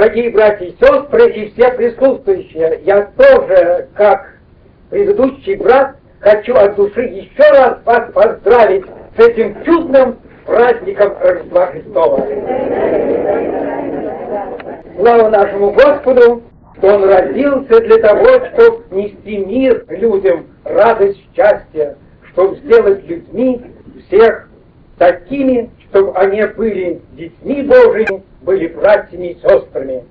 Дорогие братья и сестры и все присутствующие, я тоже, как предыдущий брат, хочу от души еще раз вас поздравить с этим чудным праздником Рождества Христова. Слава нашему Господу, что Он родился для того, чтобы нести мир людям, радость, счастье, чтобы сделать людьми всех такими, чтобы они были детьми Божьими, были братьями и сестрами.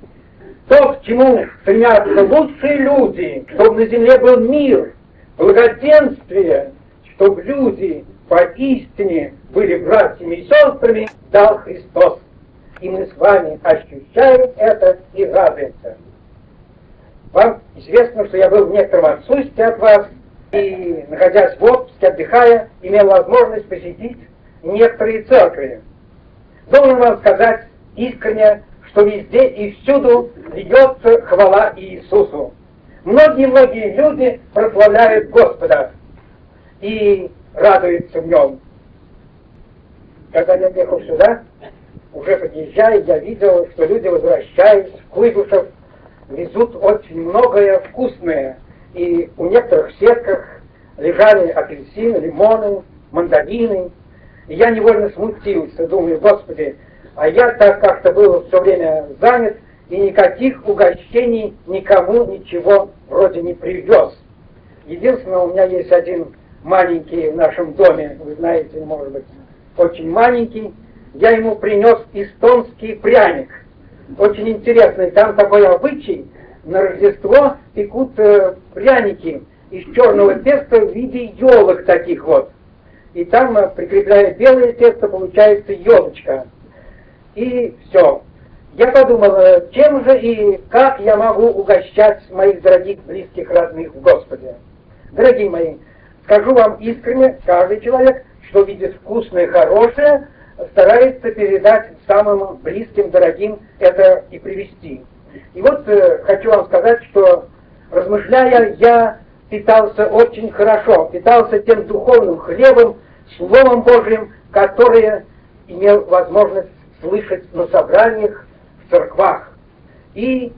То, к чему стремятся лучшие люди, чтобы на земле был мир, благоденствие, чтобы люди поистине были братьями и сестрами, дал Христос. И мы с вами ощущаем это и радуемся. Вам известно, что я был в некотором отсутствии от вас, и, находясь в отпуске, отдыхая, имел возможность посетить некоторые церкви. Должен вам сказать искренне, что везде и всюду льется хвала Иисусу. Многие-многие люди прославляют Господа и радуются в Нем. Когда я ехал сюда, уже подъезжая, я видел, что люди, возвращаясь в Куйбышев, везут очень многое вкусное. И у некоторых сетках лежали апельсины, лимоны, мандарины. И я невольно смутился, думаю, Господи, а я так как-то был все время занят, и никаких угощений никому ничего вроде не привез. Единственное, у меня есть один маленький в нашем доме, вы знаете, может быть, очень маленький, я ему принес эстонский пряник. Очень интересный, там такой обычай, на Рождество пекут э, пряники из черного теста в виде елок таких вот. И там, прикрепляя белое тесто, получается елочка. И все. Я подумал, э, чем же и как я могу угощать моих дорогих, близких, родных в Господе. Дорогие мои, скажу вам искренне, каждый человек, что видит вкусное, хорошее, старается передать самым близким, дорогим это и привести. И вот э, хочу вам сказать, что размышляя, я питался очень хорошо, питался тем духовным хлебом, Словом Божьим, которое имел возможность слышать на собраниях в церквах. И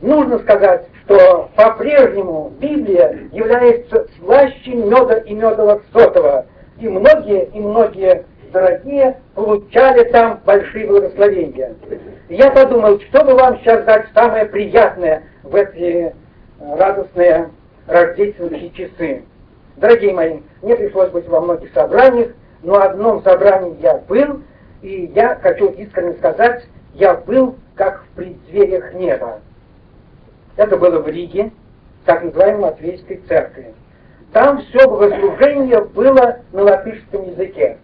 нужно сказать, что по-прежнему Библия является слаще меда и медового сотого, и многие и многие дорогие получали там большие благословения. я подумал, что бы вам сейчас дать самое приятное в эти э, радостные рождественские часы. Дорогие мои, мне пришлось быть во многих собраниях, но одном собрании я был, и я хочу искренне сказать, я был как в преддвериях неба. Это было в Риге, так называемой Матвейской церкви. Там все богослужение было на латышском языке.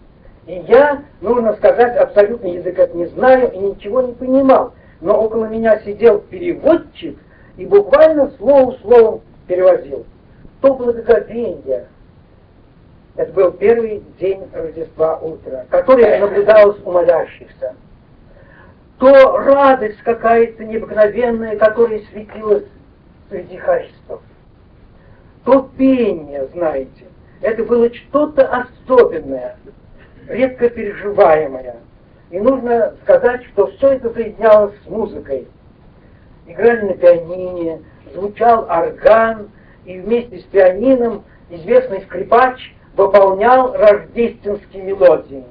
И я, нужно сказать, абсолютно язык это не знаю и ничего не понимал. Но около меня сидел переводчик и буквально слово словом перевозил. То благоговение, это был первый день Рождества утра, который наблюдалось у молящихся. То радость какая-то необыкновенная, которая светилась среди харистов. То пение, знаете, это было что-то особенное редко переживаемая. И нужно сказать, что все это соединялось с музыкой. Играли на пианине, звучал орган, и вместе с пианином известный скрипач выполнял рождественские мелодии.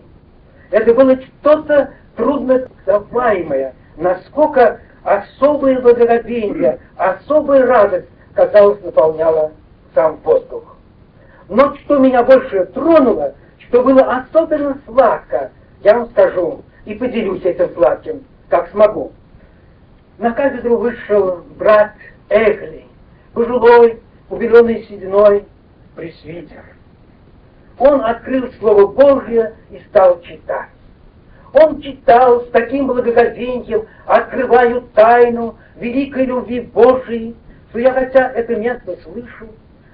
Это было что-то трудно даваемое, насколько особое благоговение, особая радость, казалось, наполняла сам воздух. Но что меня больше тронуло, что было особенно сладко, я вам скажу и поделюсь этим сладким, как смогу. На кафедру вышел брат Эгли, пожилой, убеленный сединой пресвитер. Он открыл Слово Божье и стал читать. Он читал с таким благоговением, открываю тайну великой любви Божией, что я хотя это место слышу,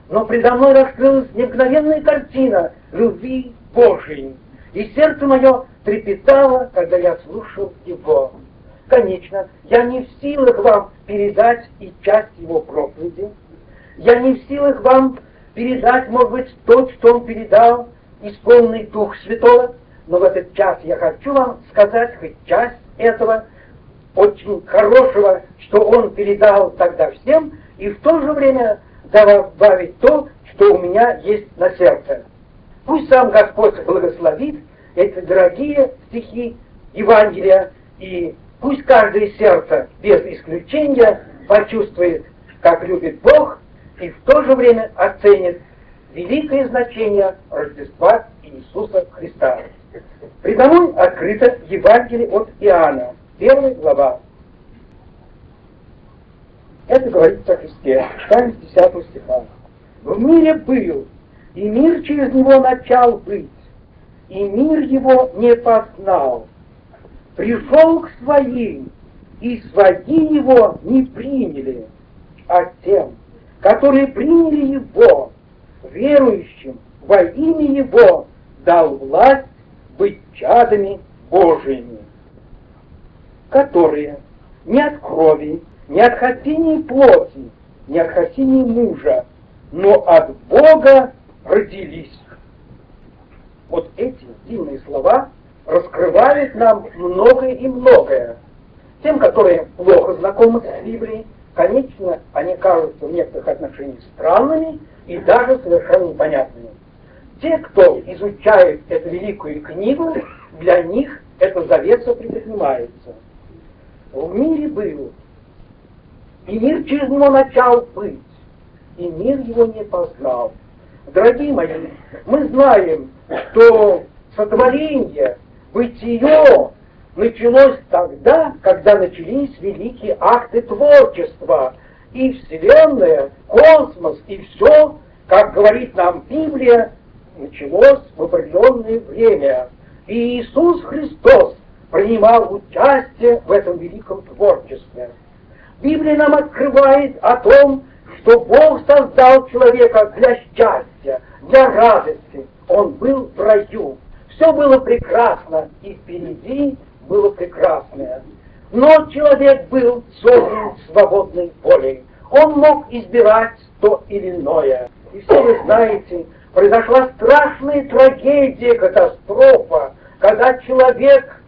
но предо мной раскрылась необыкновенная картина любви Божией. И сердце мое трепетало, когда я слушал его. Конечно, я не в силах вам передать и часть его проповеди. Я не в силах вам передать, может быть, то, что он передал, исполненный Дух Святого, но в этот час я хочу вам сказать хоть часть этого, очень хорошего, что Он передал тогда всем, и в то же время добавить то, что у меня есть на сердце. Пусть сам Господь благословит эти дорогие стихи Евангелия, и пусть каждое сердце без исключения почувствует, как любит Бог, и в то же время оценит великое значение Рождества Иисуса Христа. Предо мной открыто Евангелие от Иоанна, первая глава. Это говорится о Христе. Читаем с 10 стиха. В мире был, и мир через него начал быть, и мир его не познал. Пришел к своим, и свои его не приняли, а тем, которые приняли его, верующим во имя его, дал власть быть чадами Божьими, которые не от крови, не от хотения плоти, не от хотения мужа, но от Бога родились. Вот эти дивные слова раскрывают нам многое и многое. Тем, которые плохо знакомы с Библией, конечно, они кажутся в некоторых отношениях странными и даже совершенно непонятными. Те, кто изучает эту великую книгу, для них эта завеса приподнимается. В мире был, и мир через него начал быть, и мир его не познал. Дорогие мои, мы знаем, что сотворение, бытие началось тогда, когда начались великие акты творчества, и Вселенная, космос, и все, как говорит нам Библия, началось в определенное время. И Иисус Христос принимал участие в этом великом творчестве. Библия нам открывает о том, что Бог создал человека для счастья, для радости. Он был в раю. Все было прекрасно, и впереди было прекрасное. Но человек был создан свободной волей. Он мог избирать то или иное. И все вы знаете, произошла страшная трагедия, катастрофа, когда человек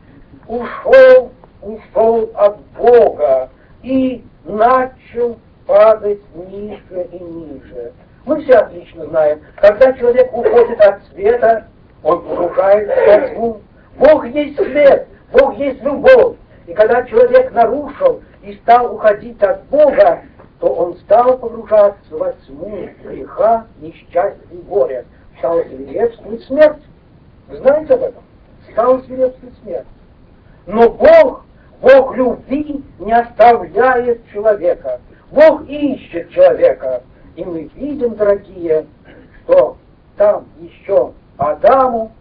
ушел, ушел от Бога и начал падать ниже и ниже. Мы все отлично знаем, когда человек уходит от света, он погружается во тьму. Бог есть свет, Бог есть любовь. И когда человек нарушил и стал уходить от Бога, то он стал погружаться во тьму греха, несчастья и горя. Стал свирепствовать смерть. Знаете об этом? Стал свирепствовать смерть. Но Бог, Бог любви не оставляет человека. Бог ищет человека. И мы видим, дорогие, что там еще Адаму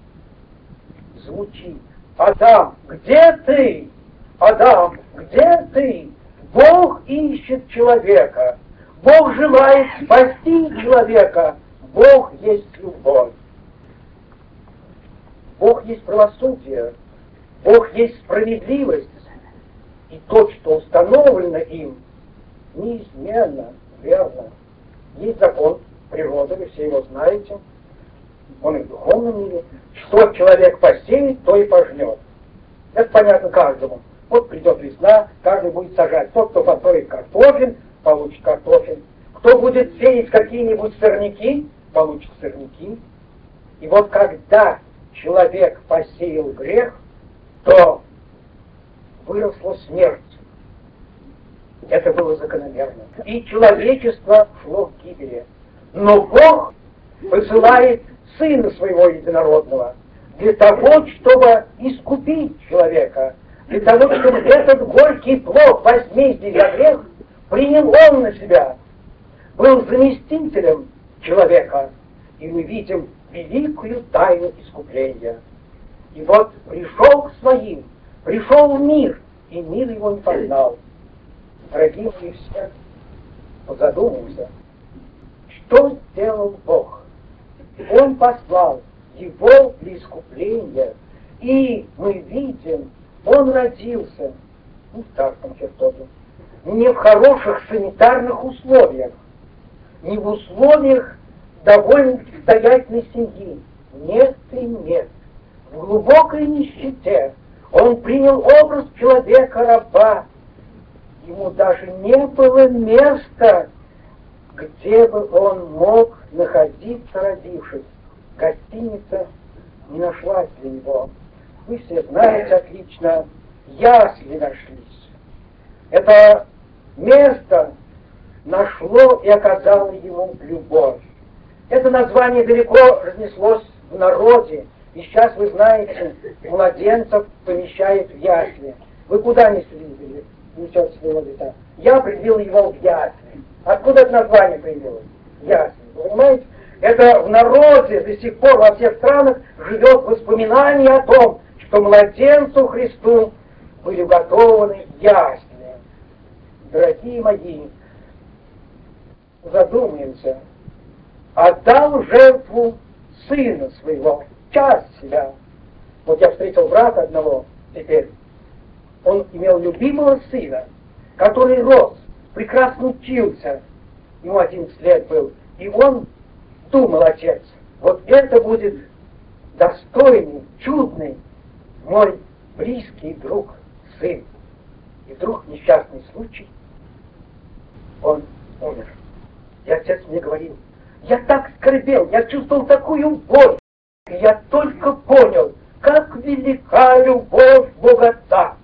звучит. Адам, где ты? Адам, где ты? Бог ищет человека. Бог желает спасти человека. Бог есть любовь. Бог есть правосудие. Бог есть справедливость. И то, что установлено им, неизменно, верно. Есть закон природы, вы все его знаете. Он и в духовном мире. Что человек посеет, то и пожнет. Это понятно каждому. Вот придет весна, каждый будет сажать. Тот, кто посоет картофель, получит картофель. Кто будет сеять какие-нибудь сорняки, получит сорняки. И вот когда человек посеял грех, то выросла смерть. Это было закономерно. И человечество шло к гибели. Но Бог посылает Сына Своего Единородного для того, чтобы искупить человека, для того, чтобы этот горький плод возмездия за грех принял он на себя, был заместителем человека, и мы видим великую тайну искупления. И вот пришел к своим, пришел в мир, и мир его не познал. Дорогие мои все, задумаемся, что сделал Бог? Он послал его для искупления, и мы видим, он родился ну, в старом чертоге, не в хороших санитарных условиях, не в условиях довольно состоятельной семьи. Нет и нет. В глубокой нищете он принял образ человека-раба ему даже не было места, где бы он мог находиться, родившись. Гостиница не нашлась для него. Вы все знаете отлично, ясли нашлись. Это место нашло и оказало ему любовь. Это название далеко разнеслось в народе, и сейчас вы знаете, младенцев помещают в ясли. Вы куда несли несете своего лета? Я привел его в ясли. Откуда это название появилось? Вы понимаете? Это в народе до сих пор во всех странах живет воспоминание о том, что младенцу Христу были уготованы ясли. Дорогие мои, задумаемся, отдал жертву сына своего, часть себя. Вот я встретил брата одного теперь. Он имел любимого сына, который рос, прекрасно учился. Ему 11 лет был. И он думал, отец, вот это будет достойный, чудный, мой близкий друг, сын. И вдруг несчастный случай, он умер. И отец мне говорил, я так скорбел, я чувствовал такую боль. И я только понял, как велика любовь Бога Отца,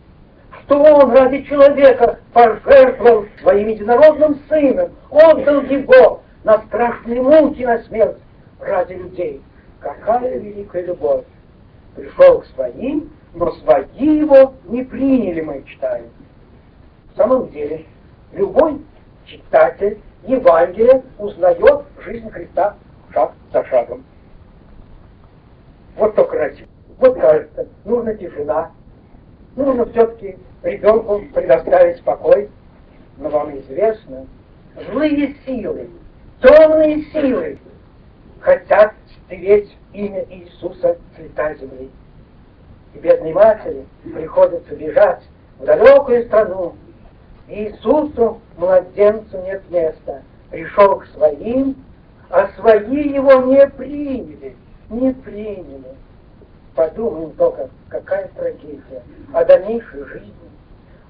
что Он ради человека пожертвовал своим единородным сыном, отдал его на страшные муки, на смерть ради людей. Какая великая любовь! Пришел к своим, но свои его не приняли, мы читаем. В самом деле, любой читатель Евангелия узнает жизнь Христа шаг за шагом. Вот только красиво. Вот кажется, нужна тишина. Нужно все-таки ребенку предоставить спокой. Но вам известно, злые силы, темные силы хотят стереть имя Иисуса с лица земли. И бедной матери приходится бежать в далекую страну, Иисусу, младенцу, нет места. Пришел к своим, а свои его не приняли, не приняли. Подумаем только, какая трагедия о дальнейшей жизни.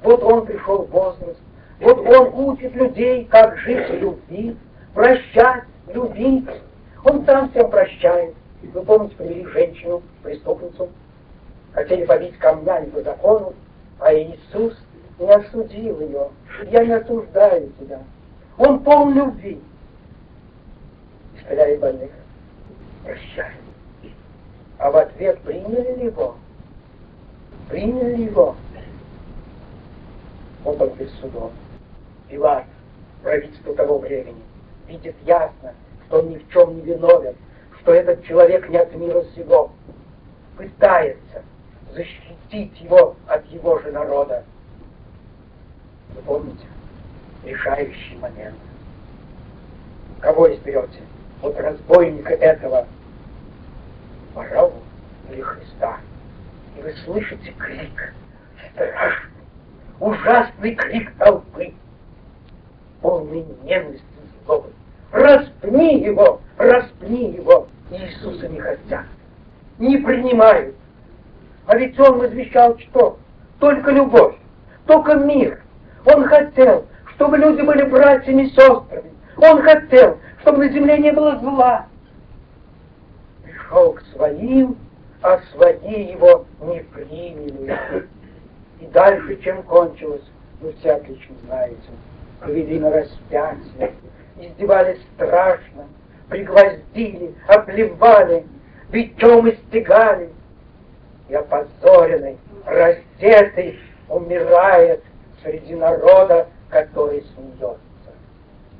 Вот он пришел в возраст, вот он учит людей, как жить в любви, прощать, любить. Он сам всем прощает. Вы помните, привели женщину, преступницу, хотели побить камнями по закону, а Иисус не осудил ее. Я не осуждаю тебя. Он полон любви. Исцеляет больных. Прощай. А в ответ приняли ли его? Приняли ли его? Он без судов. Пилат, правительство того времени, видит ясно, что он ни в чем не виновен, что этот человек не от мира сего. Пытается защитить его от его же народа. Вы помните? Решающий момент. Кого изберете? Вот разбойника этого, воров или Христа. И вы слышите крик, страшный, ужасный крик толпы, полный ненависти и злобы. Распни его, распни его. Иисуса не хотят, не принимают. А ведь он возвещал что? Только любовь, только мир, он хотел, чтобы люди были братьями и сестрами. Он хотел, чтобы на земле не было зла. Пришел к своим, а свои его не приняли. И дальше, чем кончилось, вы все отлично знаете. Привели на распятие, издевались страшно, пригвоздили, обливали, бичом истегали. И опозоренный, раздетый, умирает среди народа, который смеется.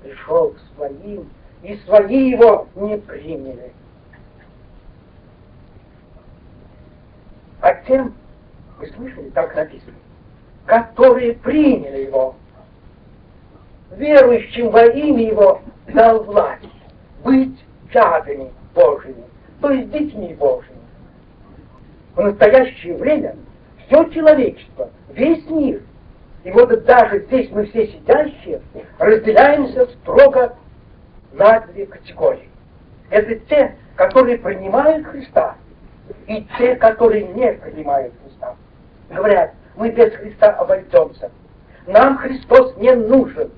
Пришел к своим, и свои его не приняли. А тем, вы слышали, так написано, которые приняли его, верующим во имя его дал власть быть чадами Божьими, то есть детьми Божьими. В настоящее время все человечество, весь мир и вот даже здесь мы все сидящие разделяемся строго на две категории. Это те, которые принимают Христа, и те, которые не принимают. Говорят, мы без Христа обойдемся. нам Христос не нужен.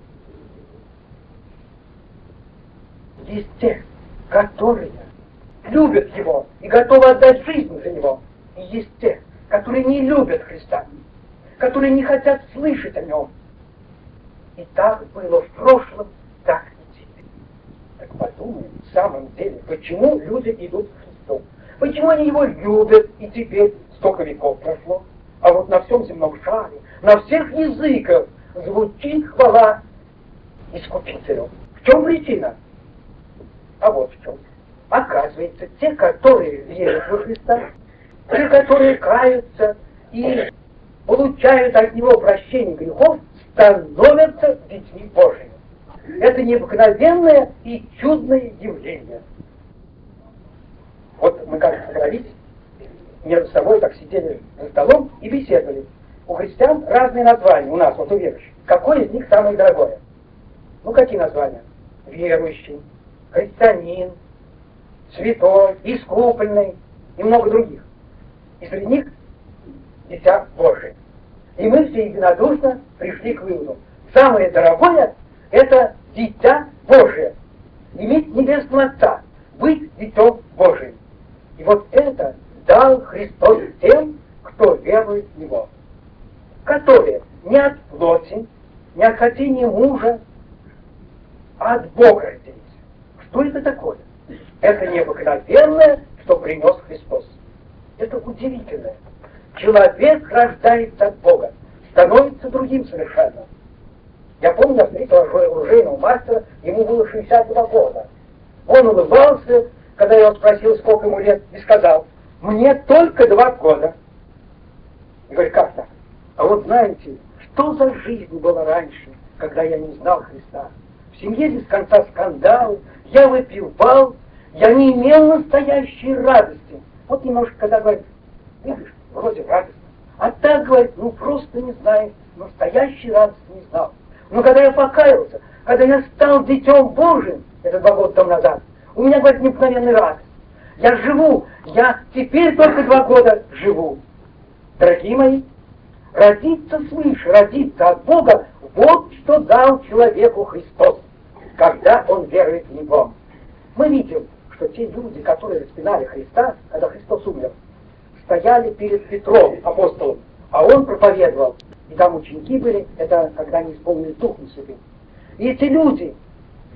Есть те, которые любят Его и готовы отдать жизнь за Него. И есть те, которые не любят Христа, которые не хотят слышать о Нем. И так было в прошлом, так и теперь. Так подумаем, в самом деле, почему люди идут к Христу? Почему они Его любят, и теперь столько веков прошло? А вот на всем земном шаре, на всех языках звучит хвала Искупителю. В чем причина? А вот в чем. Оказывается, те, которые верят во Христа, те, которые каются и получают от Него прощение грехов, становятся детьми Божьими. Это необыкновенное и чудное явление. Вот мы как собрались, между собой так сидели за столом и беседовали. У христиан разные названия, у нас, вот у верующих. Какое из них самое дорогое? Ну, какие названия? Верующий, христианин, святой, искупленный и много других. И среди них дитя Божие. И мы все единодушно пришли к выводу. Самое дорогое – это дитя Божие. Иметь небесного Отца, быть детем Божиим. И вот это дал Христос тем, кто верует в Него. Которые не от плоти, не от хотения мужа, а от Бога родились. Что это такое? Это необыкновенное, что принес Христос. Это удивительное. Человек рождается от Бога, становится другим совершенно. Я помню, я встретил оружейного мастера, ему было 62 года. Он улыбался, когда я его спросил, сколько ему лет, и сказал, мне только два года. Я говорю, как так? А вот знаете, что за жизнь была раньше, когда я не знал Христа? В семье без конца скандалы, я выпивал, я не имел настоящей радости. Вот немножко, когда говорит, видишь, вроде радостно. А так, говорит, ну просто не знаю, настоящей радости не знал. Но когда я покаялся, когда я стал детем Божьим, это два года тому назад, у меня, говорит, необыкновенный радость. Я живу, я теперь только два года живу. Дорогие мои, родиться свыше, родиться от Бога, вот что дал человеку Христос, когда он верует в Него. Мы видим, что те люди, которые распинали Христа, когда Христос умер, стояли перед Петром, апостолом, а он проповедовал. И там ученики были, это когда они исполнили Духом Святым. И эти люди,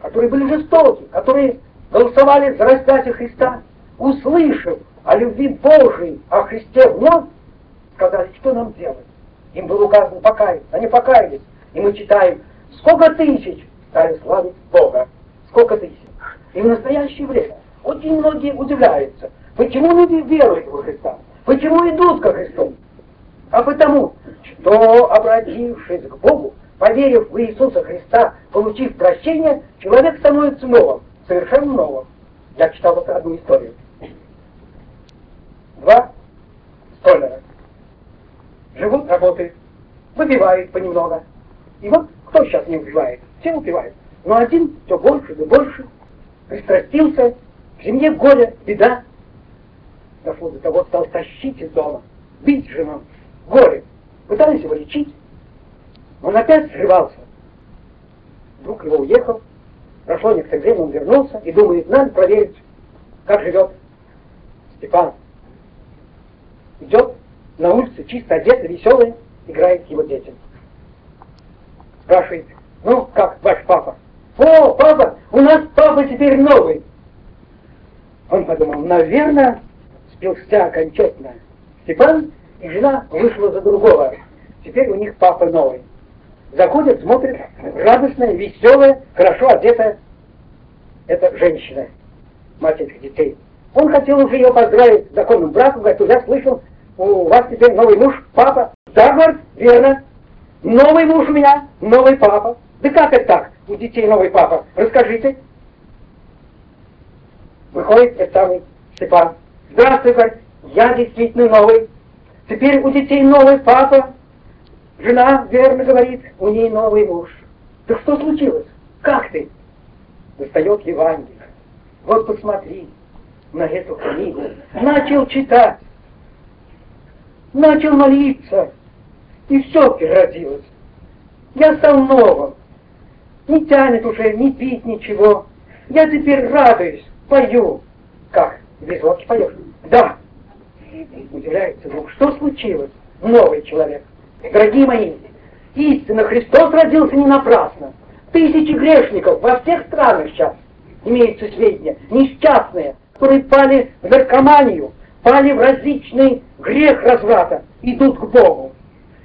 которые были жестоки, которые голосовали за распятие Христа, услышав о любви Божией, о Христе вновь, сказали, что нам делать. Им было указано покаяться, они покаялись. И мы читаем, сколько тысяч стали славить Бога. Сколько тысяч. И в настоящее время очень многие удивляются, почему люди веруют во Христа, почему идут ко Христу. А потому, что, обратившись к Богу, поверив в Иисуса Христа, получив прощение, человек становится новым, совершенно новым. Я читал вот одну историю. Два столяра живут, работают, выпивают понемногу. И вот кто сейчас не выпивает? Все выпивают. Но один все больше и больше пристрастился, в семье горе, беда. Дошло до того, стал тащить из дома, бить жену, горе. Пытались его лечить. Он опять срывался. Друг его уехал, прошло некоторое время, он вернулся и думает, надо проверить, как живет Степан. Идет на улице, чисто одетый, веселый, играет его детям. Спрашивает, ну, как ваш папа? О, папа, у нас папа теперь новый. Он подумал, наверное, спился окончательно. Степан и жена вышла за другого. Теперь у них папа новый. Заходит, смотрит, радостная, веселая, хорошо одетая. Это женщина, мать этих детей. Он хотел уже ее поздравить с законным браком, говорит, уже слышал, у вас теперь новый муж, папа. Да, говорит, верно. Новый муж у меня, новый папа. Да как это так? У детей новый папа. Расскажите. Выходит этот самый Степан. Здравствуй, говорит, я действительно новый. Теперь у детей новый папа. Жена верно говорит, у ней новый муж. Да что случилось? Как ты? Достает Евангелие. Вот посмотри на эту книгу. Начал читать. Начал молиться. И все переродилось. Я стал новым. Не тянет уже ни пить, ничего. Я теперь радуюсь, пою. Как? Без водки поешь? Да. Удивляется друг, что случилось? Новый человек. Дорогие мои, истинно Христос родился не напрасно. Тысячи грешников во всех странах сейчас имеются сведения, несчастные, которые пали в наркоманию, пали в различный грех разврата, идут к Богу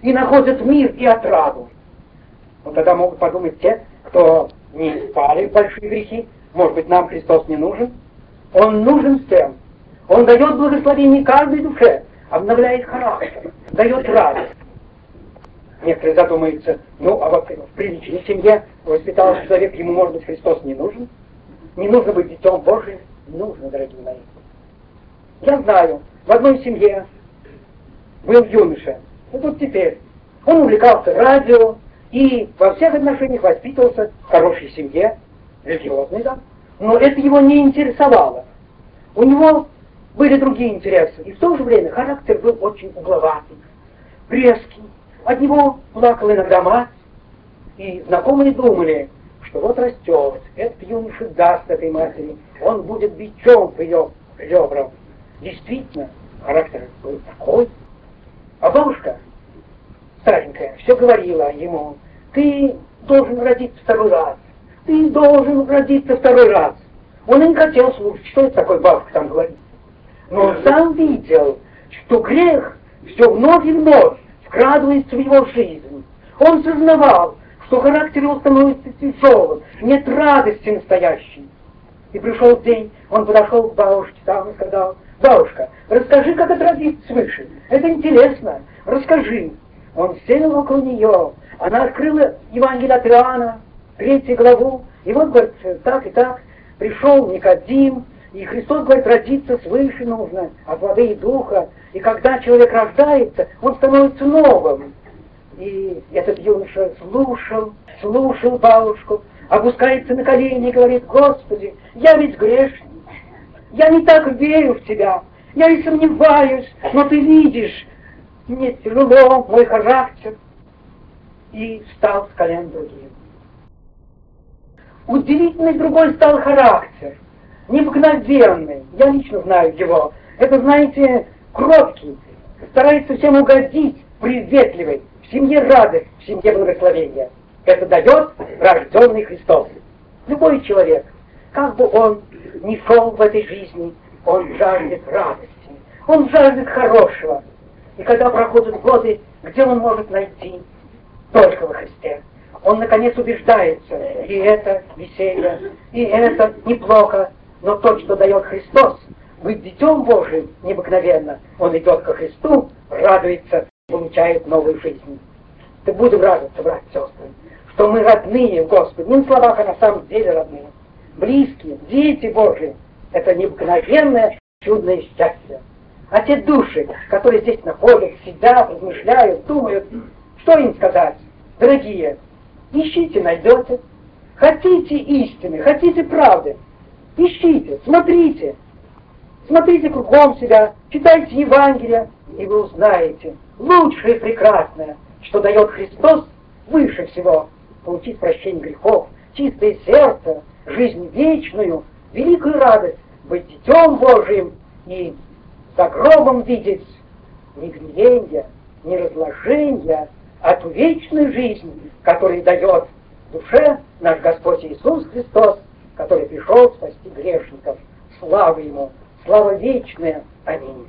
и находят мир и отраду. Вот тогда могут подумать те, кто не пали в большие грехи, может быть, нам Христос не нужен. Он нужен всем. Он дает благословение каждой душе, обновляет характер, дает радость. Некоторые задумаются, ну, а вот в приличной семье воспитался человек, ему, может быть, Христос не нужен? Не нужно быть детем Божьим? Нужно, дорогие мои. Я знаю, в одной семье был юноша, и тут теперь он увлекался радио и во всех отношениях воспитывался в хорошей семье, религиозной, да, но это его не интересовало. У него были другие интересы, и в то же время характер был очень угловатый, резкий, от него плакала иногда мать, и знакомые думали, что вот растет, этот юноша даст этой матери, он будет бичом по ее ребрам. Действительно, характер был такой. А бабушка, старенькая, все говорила ему, ты должен родиться второй раз, ты должен родиться второй раз. Он и не хотел слушать, что это такое бабушка там говорит. Но он сам видел, что грех все вновь и вновь вкрадывается в его жизнь. Он сознавал, что характер его становится тяжелым, нет радости настоящей. И пришел день, он подошел к бабушке там и сказал, бабушка, расскажи, как родиться свыше. Это интересно, расскажи. Он сел около нее, она открыла Евангелие от Иоанна, третью главу, и вот, говорит, так и так, пришел Никодим, и Христос говорит, родиться свыше нужно, от воды и духа. И когда человек рождается, он становится новым. И этот юноша слушал, слушал бабушку, опускается на колени и говорит, Господи, я ведь грешник, я не так верю в Тебя, я и сомневаюсь, но Ты видишь, мне тяжело, мой характер. И встал с колен другим. Удивительный другой стал характер, необыкновенный, я лично знаю его. Это, знаете, кроткий, старается всем угодить, приветливый, семье радость, в семье благословение. Это дает рожденный Христос. Любой человек, как бы он ни шел в этой жизни, он жаждет радости, он жаждет хорошего. И когда проходят годы, где он может найти? Только во Христе. Он, наконец, убеждается, и это веселье, и это неплохо, но то, что дает Христос, быть детем Божиим необыкновенно, он идет ко Христу, радуется, получает новую жизнь. Да будем радоваться, братья сестры, что мы родные в Господе, не на словах, а на самом деле родные, близкие, дети Божии. Это необыкновенное, чудное счастье. А те души, которые здесь находятся, сидят, размышляют, думают, что им сказать? Дорогие, ищите, найдете. Хотите истины, хотите правды, ищите, смотрите. Смотрите кругом себя, читайте Евангелие, и вы узнаете лучшее и прекрасное, что дает Христос выше всего. Получить прощение грехов, чистое сердце, жизнь вечную, великую радость, быть детем Божиим и за гробом видеть не гниение, не разложение, а ту вечную жизнь, которую дает душе наш Господь Иисус Христос, который пришел спасти грешников. Слава Ему! Слава вечная! Аминь!